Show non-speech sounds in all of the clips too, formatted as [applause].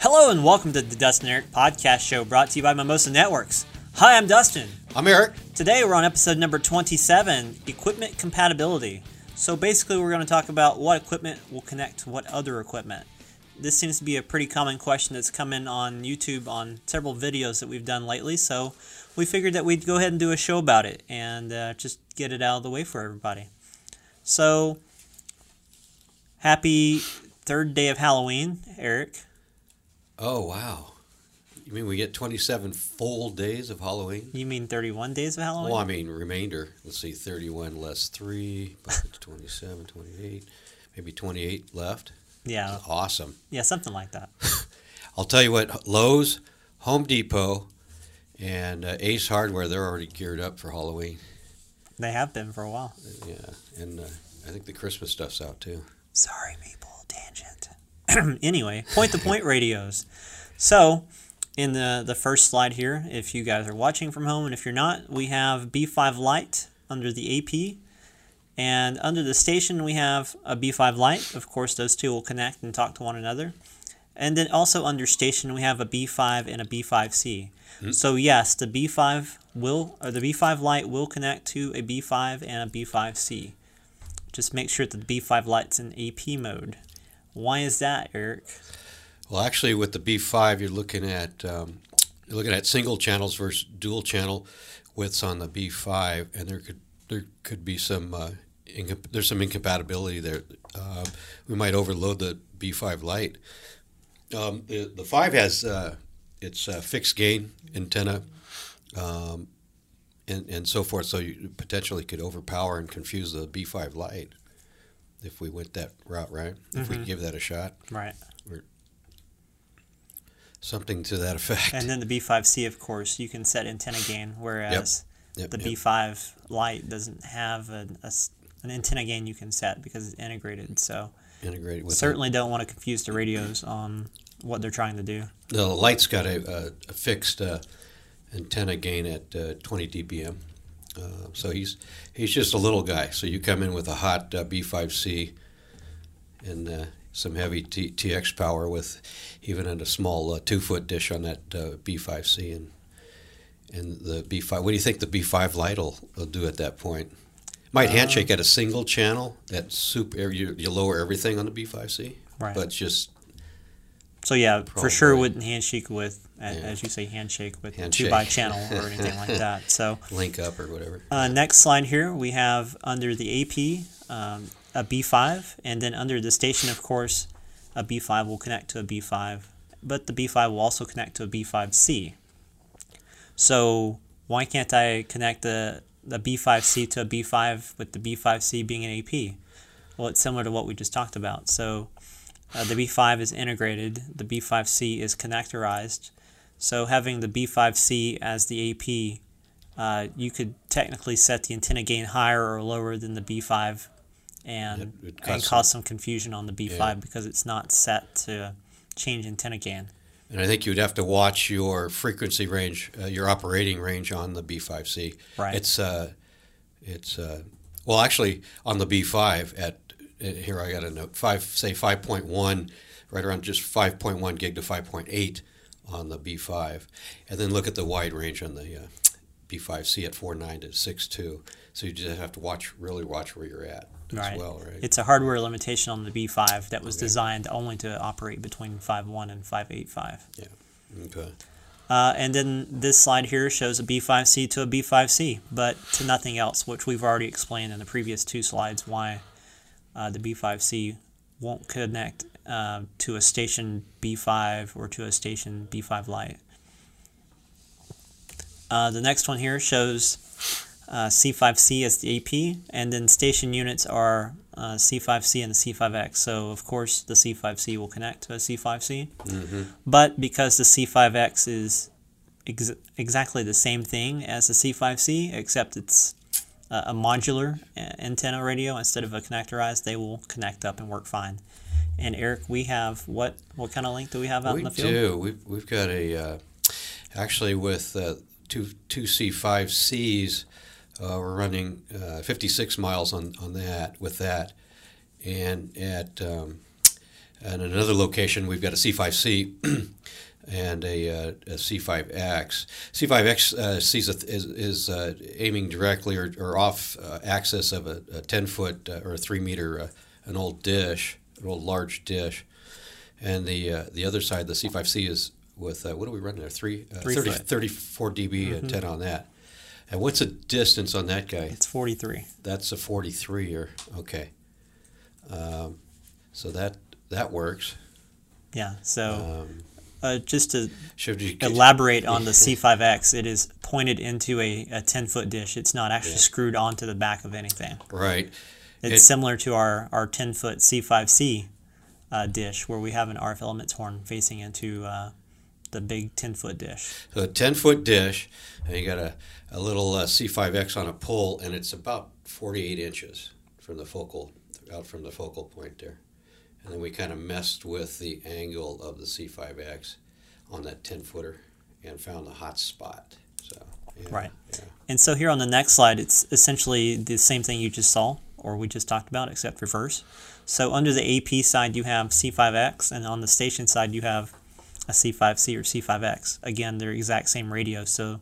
Hello and welcome to the Dustin Eric Podcast Show brought to you by Mimosa Networks. Hi, I'm Dustin. I'm Eric. Today we're on episode number 27 Equipment Compatibility. So basically, we're going to talk about what equipment will connect to what other equipment. This seems to be a pretty common question that's come in on YouTube on several videos that we've done lately. So we figured that we'd go ahead and do a show about it and uh, just get it out of the way for everybody. So, happy third day of Halloween, Eric. Oh, wow. You mean we get 27 full days of Halloween? You mean 31 days of Halloween? Well, I mean, remainder. Let's see, 31 less 3, 27, 28, maybe 28 left. yeah. Awesome. Yeah, something like that. [laughs] I'll tell you what, Lowe's, Home Depot, and uh, Ace Hardware, they're already geared up for Halloween. They have been for a while. Yeah, and uh, I think the Christmas stuff's out too. Sorry, people. [clears throat] Anyway, point to point radios. So, in the, the first slide here, if you guys are watching from home, and if you're not, we have B5 Lite under the AP. And under the station, we have a B5 Lite. Of course, those two will connect and talk to one another. And then also under station, we have a B5 and a B5C. Hmm. So yes, the B5 will, or the B5 Lite will connect to a B5 and a B5C. Just make sure that the B5 Lite's in AP mode. Why is that, Eric? Well, actually, with the B5, you're looking at um, you're looking at single channels versus dual channel widths on the B5, and there could there could be some uh, incom- there's some incompatibility there. Um, we might overload the B5 Lite. Um, the the five has uh, its uh, fixed gain antenna. Um, and, and so forth, so you potentially could overpower and confuse the B5 Lite if we went that route, right? If we give that a shot Right. something to that effect. And then the B5C, of course, you can set antenna gain, whereas Yep, the yep. B5 Lite doesn't have an, a s- an antenna gain you can set because it's integrated. So integrated with certainly don't want to confuse the radios on what they're trying to do. The light's got a, a, a fixed uh, antenna gain at uh, 20 dBm. Uh, so he's he's just a little guy. So you come in with a hot uh, B5C and uh, some heavy T- TX power with even a small uh, two foot dish on that uh, B5C and and the B5. What do you think the B5 Lite will, will do at that point? Might handshake at a single channel. That super you, you lower everything on the B5C, Right. but just So yeah, for sure Probably. wouldn't handshake with, Yeah. as you say, handshake with Handshake. two by channel or anything like [laughs] that. So link up or whatever. Uh, next slide here, we have under the AP um, a B5, and then under the station, of course, a B5 will connect to a B5, but the B5 will also connect to a B5C. So why can't I connect the, the B5C to a B5 with the B5C being an AP? Well, it's similar to what we just talked about. So uh, the B5 is integrated, the B5C is connectorized. So having the B5C as the AP uh, you could technically set the antenna gain higher or lower than the B5 and, It and cause some confusion on the B5 Yeah. because it's not set to change antenna gain. And I think you'd have to watch your frequency range, uh, your operating range on the B5C. Right. It's uh, it's uh, well, actually, on the B5 at here I got a note five, say 5.1, right around just 5.1 gig to 5.8 on the B5, and then look at the wide range on the uh, B5C at 4.9 to 6.2. So you just have to watch, really watch where you're at Right. as well, right? It's a hardware limitation on the B5 that was Okay. designed only to operate between 5.1 and 5.85. Yeah. okay. Uh, and then this slide here shows a B5C to a B5C, but to nothing else, which we've already explained in the previous two slides why uh, the B5C won't connect uh, to a station B5 or to a station B5 Lite. Uh, the next one here shows uh, C5C as the AP, and then station units are uh, C5C and the C5X. So, of course, the C5C will connect to a C5C. But because the C5X is ex- exactly the same thing as the C5C, except it's uh, a modular antenna radio instead of a connectorized, they will connect up and work fine. And Eric, we have what? What kind of link do we have out we in the field? We do. We've, we've got a uh, actually with uh, two two C five Cs. Uh, we're running uh, 56 miles on, on that with that, and at um, And another location, we've got a C5C [clears throat] and a, uh, a C5X. C5X uh, sees a, is, is uh, aiming directly or, or off uh, axis of a, a 10 foot uh, or a 3 meter, uh, an old dish, an old large dish. And the the other side, the C5C, is with, what are we running there? Three, Three 30, foot. 34 dB antenna on that. And what's the distance on that guy? It's 43. That's a 43 or okay. Um, so that that works. Yeah. So Um, uh, just to elaborate on the [laughs] C5X, it is pointed into a, a 10 foot dish. It's not actually Yeah. screwed onto the back of anything. right? It's It- similar to our, our 10 foot C5C uh, dish where we have an RF elements horn facing into uh, the big 10 foot dish. So a 10 foot dish, and you got a, a little uh, C5X on a pole, and it's about 48 inches from the focal, out from the focal point there. And then we kind of messed with the angle of the C5X on that 10 footer and found the hot spot. So, yeah, Right. Yeah. And so here on the next slide, it's essentially the same thing you just saw, or we just talked about, except reverse. So under the AP side, you have C5X, and on the station side, you have a C5C or C5X. Again, they're exact same radio, so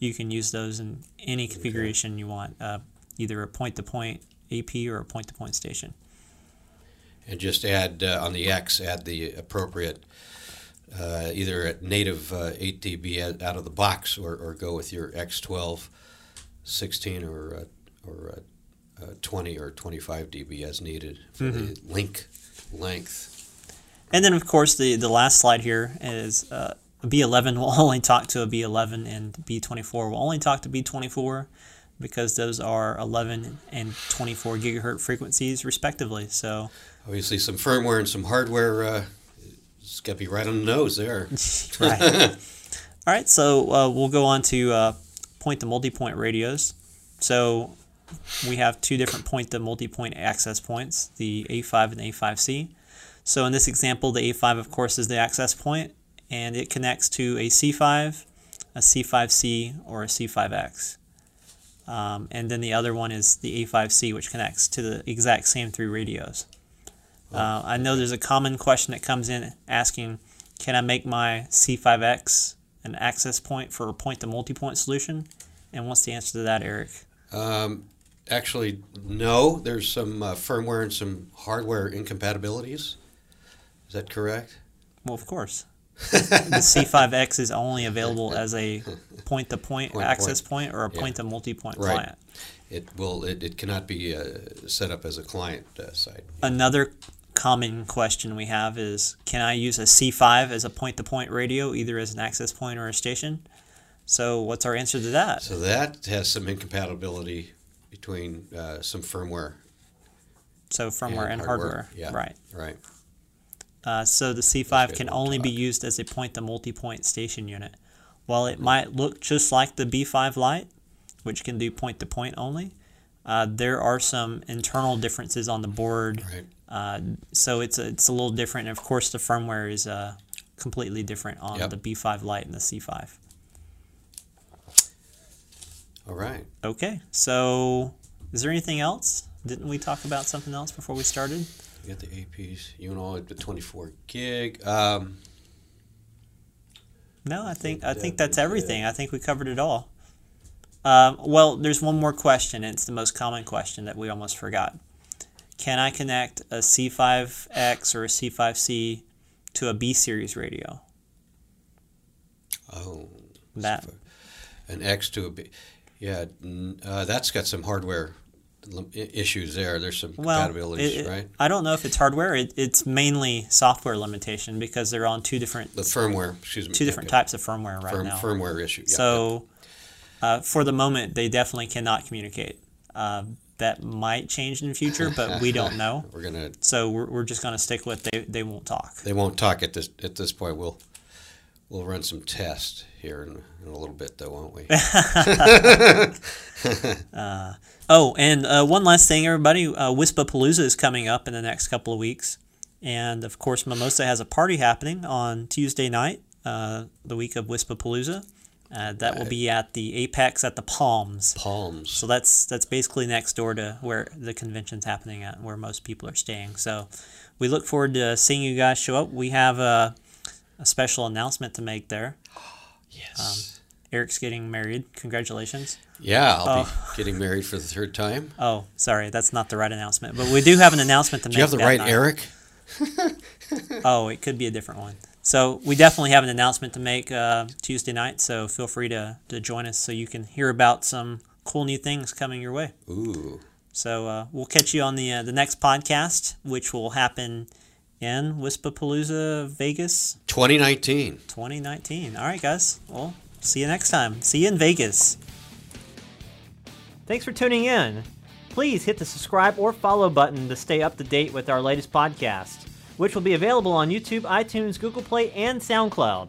you can use those in any configuration you want, uh, either a point-to-point AP or a point-to-point station. And just add uh, on the X, add the appropriate uh, either at native uh, 8 dB out out of the box, or, or go with your X12, 16, or uh, or uh, uh, 20 or 25 dB as needed for the link length. And then, of course, the, the last slide here is uh, a B11 [laughs] will only talk to a B11, and B24 will only talk to B24 because those are 11 and 24 gigahertz frequencies, respectively. So, Obviously, some firmware and some hardware. Uh, it's got to be right on the nose there. [laughs] right. All right, so uh, we'll go on to uh, point to multi-point radios. So we have two different point to multi-point access points, the A5 and the A5C. So in this example, the A5, of course, is the access point, and it connects to a C5, a C5C, or a C5X. Um, and then the other one is the A5C, which connects to the exact same three radios. Uh, I know there's a common question that comes in asking, can I make my C5X an access point for a point to multi-point solution? And what's the answer to that, Eric? Um, actually, no. There's some uh, firmware and some hardware incompatibilities. Is that correct? Well, of course. The [laughs] C5X is only available as a point-to-point Point access point or a point to multi-point Right. client. It will. It, it cannot be uh, set up as a client uh, side. Another common question we have is, can I use a C5 as a point-to-point radio, either as an access point or a station? So what's our answer to that? So that has some incompatibility between uh, some firmware. So firmware and, and hardware. hardware, yeah. Right. Right. Uh, so the C5 That's can only be used as a point to multi-point station unit. While it might look just like the B5 Lite, which can do point to point only, uh, there are some internal differences on the board. Right. Uh, so it's a, it's a little different. And of course, the firmware is uh, completely different on Yep. the B5 Lite and the C5. All right. Okay, so is there anything else? Didn't we talk about something else before we started? You got the APs. You know, at the 24 gig. Um, No, I think I think that's yeah. everything. I think we covered it all. Um, well, there's one more question. And it's the most common question that we almost forgot. Can I connect a C5X or a C5C to a B series radio? oh. That An X to a B. Yeah, uh, that's got some hardware lim- i- issues there. There's some well, compatibilities, it- it- right? I don't know if it's hardware. It, it's mainly software limitation because they're on two different The firmware, excuse me. two different types of firmware right Firm, now. Firmware issue. Yeah, So, uh, for the moment, they definitely cannot communicate. Uh, that might change in the future, but we don't [laughs] know. We're gonna. So we're, we're just going to stick with they, they won't talk. They won't talk at this at this point. We'll we'll run some tests here in, in a little bit, though, won't we? [laughs] Oh, and uh, one last thing, everybody. Uh, Wispapalooza is coming up in the next couple of weeks. And of course, Mimosa has a party happening on Tuesday night, uh, the week of Wispapalooza. Uh, that will be at the Apex at the Palms. Palms. So that's that's basically next door to where the convention's happening at, where most people are staying. So we look forward to seeing you guys show up. We have a, a special announcement to make there. [gasps] Yes. Eric's getting married. Congratulations. yeah, I'll oh. be [laughs] getting married for the third time. Oh, sorry, that's not the right announcement. But we do have an announcement to Do make. you have the right night. Eric? [laughs] [laughs] Oh, it could be a different one. So we definitely have an announcement to make uh, Tuesday night. So feel free to, to join us so you can hear about some cool new things coming your way. Ooh. So uh, we'll catch you on the uh, the next podcast, which will happen in Wispapalooza, Vegas, 2019. 2019. All right, guys. Well, see you next time. See you in Vegas. Thanks for tuning in. Please hit the subscribe or follow button to stay up to date with our latest podcast, which will be available on YouTube, iTunes, Google Play, and SoundCloud.